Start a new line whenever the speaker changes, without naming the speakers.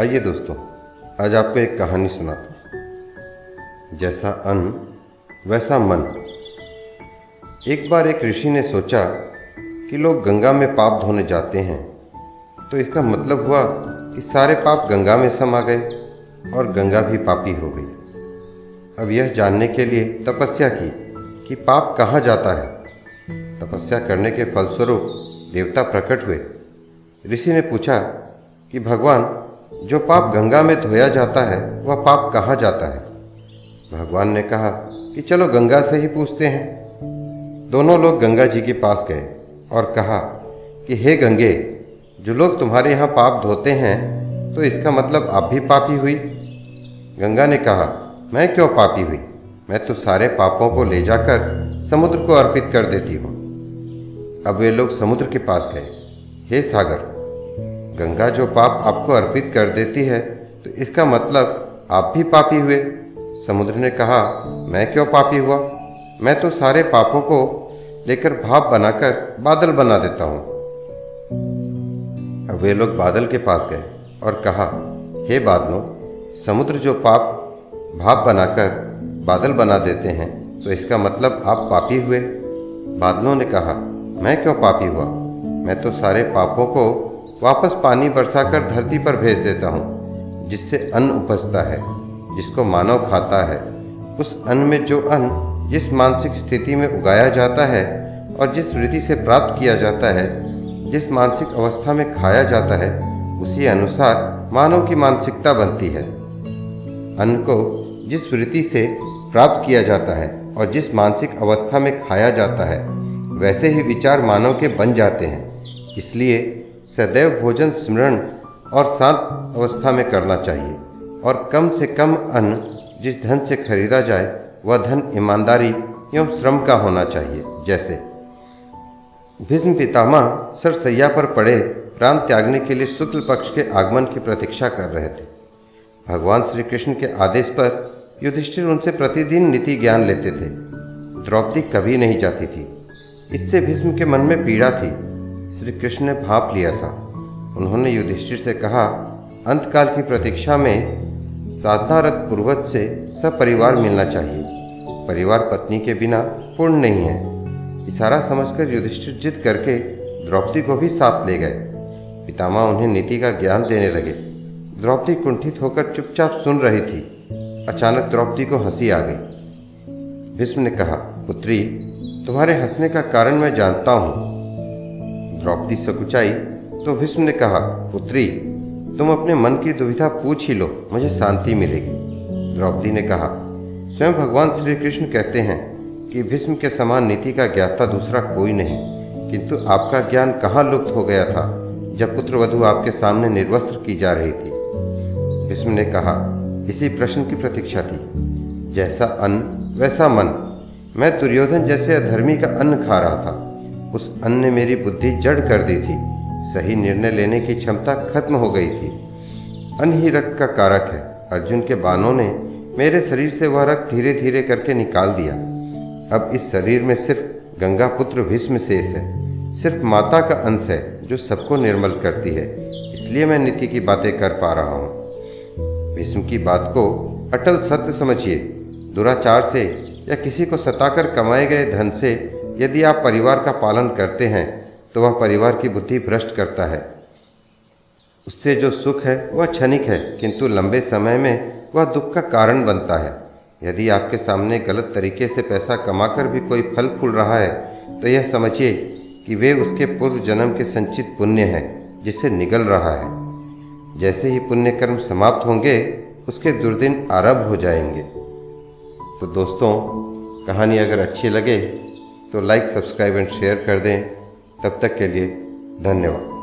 आइए दोस्तों, आज आपको एक कहानी सुनाता हूँ। जैसा अन्न, वैसा मन। एक बार एक ऋषि ने सोचा कि लोग गंगा में पाप धोने जाते हैं तो इसका मतलब हुआ कि सारे पाप गंगा में समा गए और गंगा भी पापी हो गई। अब यह जानने के लिए तपस्या की कि पाप कहाँ जाता है। तपस्या करने के फलस्वरूप देवता प्रकट हुए। ऋषि ने पूछा कि, भगवान जो पाप गंगा में धोया जाता है, वह पाप कहाँ जाता है? भगवान ने कहा कि चलो गंगा से ही पूछते हैं। दोनों लोग गंगा जी के पास गए और कहा कि, हे गंगे, जो लोग तुम्हारे यहाँ पाप धोते हैं तो इसका मतलब आप भी पापी हुई? गंगा ने कहा, मैं क्यों पापी हुई? मैं तो सारे पापों को ले जाकर समुद्र को अर्पित कर देती हूँ। अब वे लोग समुद्र के पास गए। हे सागर गंगा जो पाप आपको अर्पित कर देती है तो इसका मतलब आप भी पापी हुए। समुद्र ने कहा, मैं क्यों पापी हुआ? मैं तो सारे पापों को लेकर भाप बनाकर बादल बना देता हूँ। अब वे लोग बादल के पास गए और कहा, हे बादलों, समुद्र जो पाप भाप बनाकर बादल बना देते हैं तो इसका मतलब आप पापी हुए? बादलों ने कहा, मैं क्यों पापी हुआ? मैं तो सारे पापों को वापस पानी बरसाकर धरती पर भेज देता हूँ, जिससे अन्न उपजता है, जिसको मानव खाता है। उस अन्न में जो अन्न जिस मानसिक स्थिति में उगाया जाता है और जिस वृत्ति से प्राप्त किया जाता है, जिस मानसिक अवस्था में खाया जाता है, उसी अनुसार मानव की मानसिकता बनती है। अन्न को जिस वृत्ति से प्राप्त किया जाता है और जिस मानसिक अवस्था में खाया जाता है, वैसे ही विचार मानव के बन जाते हैं। इसलिए सदैव भोजन स्मरण और शांत अवस्था में करना चाहिए। और कम से कम अन्न जिस धन से खरीदा जाए, वह धन ईमानदारी एवं श्रम का होना चाहिए। जैसे, भीष्म पितामह सरसैया पर पड़े प्राण त्यागने के लिए शुक्ल पक्ष के आगमन की प्रतीक्षा कर रहे थे। भगवान श्री कृष्ण के आदेश पर युधिष्ठिर उनसे प्रतिदिन नीति ज्ञान लेते थे। द्रौपदी कभी नहीं जाती थी। इससे भीष्म के मन में पीड़ा थी। श्री कृष्ण ने भाप लिया था। उन्होंने युधिष्ठिर से कहा, अंतकाल की प्रतीक्षा में साधनारत पूर्वज से सब परिवार मिलना चाहिए। परिवार पत्नी के बिना पूर्ण नहीं है। इशारा समझकर युधिष्ठिर जिद करके द्रौपदी को भी साथ ले गए। पितामह उन्हें नीति का ज्ञान देने लगे। द्रौपदी कुंठित होकर चुपचाप सुन रही थी। अचानक द्रौपदी को हँसी आ गई। भीष्म ने कहा, पुत्री, तुम्हारे हंसने का कारण मैं जानता हूँ। द्रौपदी सकुचाई तो भीष्म ने कहा, पुत्री, तुम अपने मन की दुविधा पूछ ही लो, मुझे शांति मिलेगी। द्रौपदी ने कहा, स्वयं भगवान श्री कृष्ण कहते हैं कि भीष्म के समान नीति का ज्ञाता दूसरा कोई नहीं, किंतु आपका ज्ञान कहाँ लुप्त हो गया था, जब पुत्र वधु आपके सामने निर्वस्त्र की जा रही थी। भीष्म ने कहा, इसी प्रश्न की प्रतीक्षा थी। जैसा अन्न, वैसा मन। मैं दुर्योधन जैसे अधर्मी का अन्न खा रहा था। उस अन्न ने मेरी बुद्धि जड़ कर दी थी। सही निर्णय लेने की क्षमता खत्म हो गई थी। अन्न ही रक्त का कारक है। अर्जुन के बानों ने मेरे शरीर से वह रक्त धीरे धीरे करके निकाल दिया। अब इस शरीर में सिर्फ़ गंगा पुत्र भीष्म शेष है। सिर्फ़ माता का अंश है, जो सबको निर्मल करती है। इसलिए मैं नीति की बातें कर पा रहा हूँ। भीष्म की बात को अटल सत्य समझिए। दुराचार से या किसी को सताकर कमाए गए धन से यदि आप परिवार का पालन करते हैं तो वह परिवार की बुद्धि भ्रष्ट करता है। उससे जो सुख है, वह क्षणिक है, किंतु लंबे समय में वह दुख का कारण बनता है। यदि आपके सामने गलत तरीके से पैसा कमाकर भी कोई फल फूल रहा है तो यह समझिए कि वे उसके पूर्व जन्म के संचित पुण्य है, जिससे निगल रहा है। जैसे ही पुण्य कर्म समाप्त होंगे, उसके दुर्दिन आरंभ हो जाएँगे। तो दोस्तों, कहानी अगर अच्छी लगे तो लाइक सब्सक्राइब एंड शेयर कर दें। तब तक के लिए धन्यवाद।